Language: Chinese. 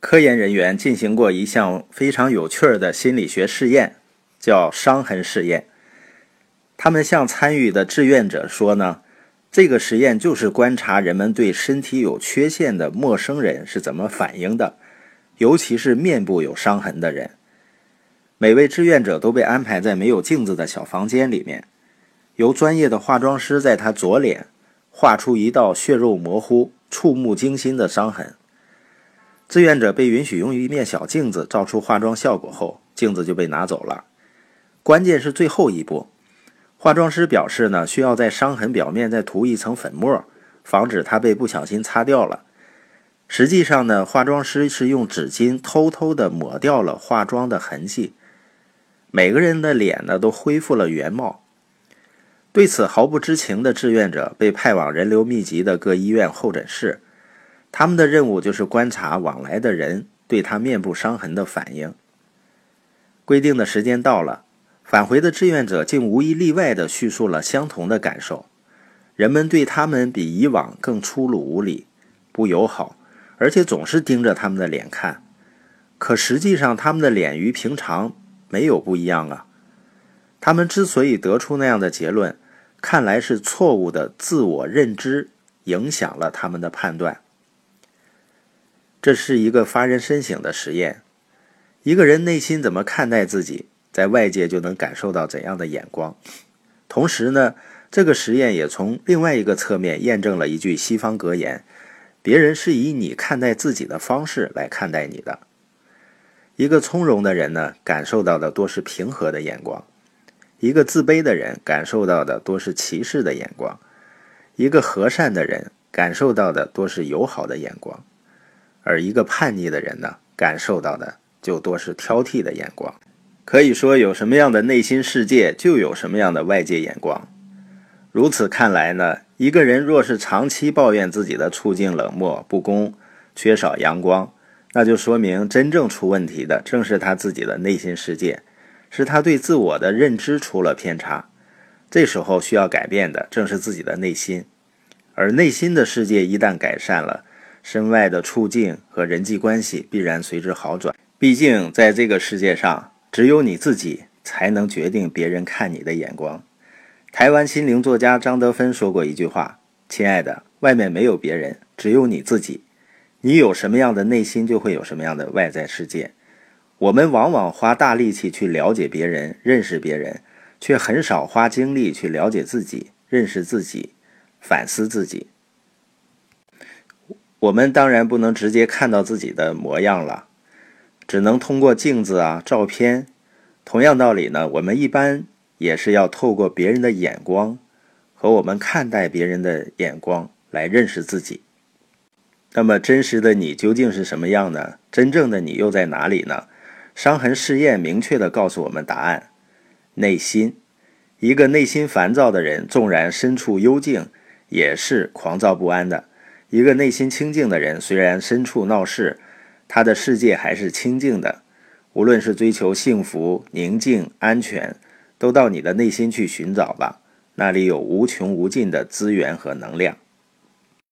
科研人员进行过一项非常有趣儿的心理学试验，叫伤痕试验。他们向参与的志愿者说呢，这个实验就是观察人们对身体有缺陷的陌生人是怎么反应的，尤其是面部有伤痕的人。每位志愿者都被安排在没有镜子的小房间里面，由专业的化妆师在他左脸画出一道血肉模糊、触目惊心的伤痕。志愿者被允许用一面小镜子照出化妆效果后，镜子就被拿走了。关键是最后一步，化妆师表示呢，需要在伤痕表面再涂一层粉末，防止它被不小心擦掉了。实际上呢，化妆师是用纸巾偷偷地抹掉了化妆的痕迹。每个人的脸呢都恢复了原貌。对此毫不知情的志愿者被派往人流密集的各医院候诊室，他们的任务就是观察往来的人对他面部伤痕的反应。规定的时间到了，返回的志愿者竟无一例外地叙述了相同的感受：人们对他们比以往更粗鲁无礼、不友好，而且总是盯着他们的脸看。可实际上，他们的脸与平常。没有不一样啊！他们之所以得出那样的结论，看来是错误的自我认知影响了他们的判断。这是一个发人深省的实验。一个人内心怎么看待自己，在外界就能感受到怎样的眼光。同时呢，这个实验也从另外一个侧面验证了一句西方格言：别人是以你看待自己的方式来看待你的。一个从容的人呢，感受到的多是平和的眼光；一个自卑的人感受到的多是歧视的眼光；一个和善的人感受到的多是友好的眼光；而一个叛逆的人呢，感受到的就多是挑剔的眼光。可以说，有什么样的内心世界，就有什么样的外界眼光。如此看来呢，一个人若是长期抱怨自己的处境冷漠、不公、缺少阳光，那就说明，真正出问题的正是他自己的内心世界，是他对自我的认知出了偏差。这时候需要改变的正是自己的内心，而内心的世界一旦改善了，身外的处境和人际关系必然随之好转。毕竟，在这个世界上，只有你自己才能决定别人看你的眼光。台湾心灵作家张德芬说过一句话：“亲爱的，外面没有别人，只有你自己。”你有什么样的内心，就会有什么样的外在世界。我们往往花大力气去了解别人、认识别人，却很少花精力去了解自己、认识自己、反思自己。我们当然不能直接看到自己的模样了，只能通过镜子啊、照片。同样道理呢，我们一般也是要透过别人的眼光和我们看待别人的眼光来认识自己。那么，真实的你究竟是什么样呢？真正的你又在哪里呢？伤痕试验明确地告诉我们答案：内心。一个内心烦躁的人，纵然身处幽静，也是狂躁不安的；一个内心清静的人，虽然身处闹市，他的世界还是清静的。无论是追求幸福、宁静、安全，都到你的内心去寻找吧，那里有无穷无尽的资源和能量。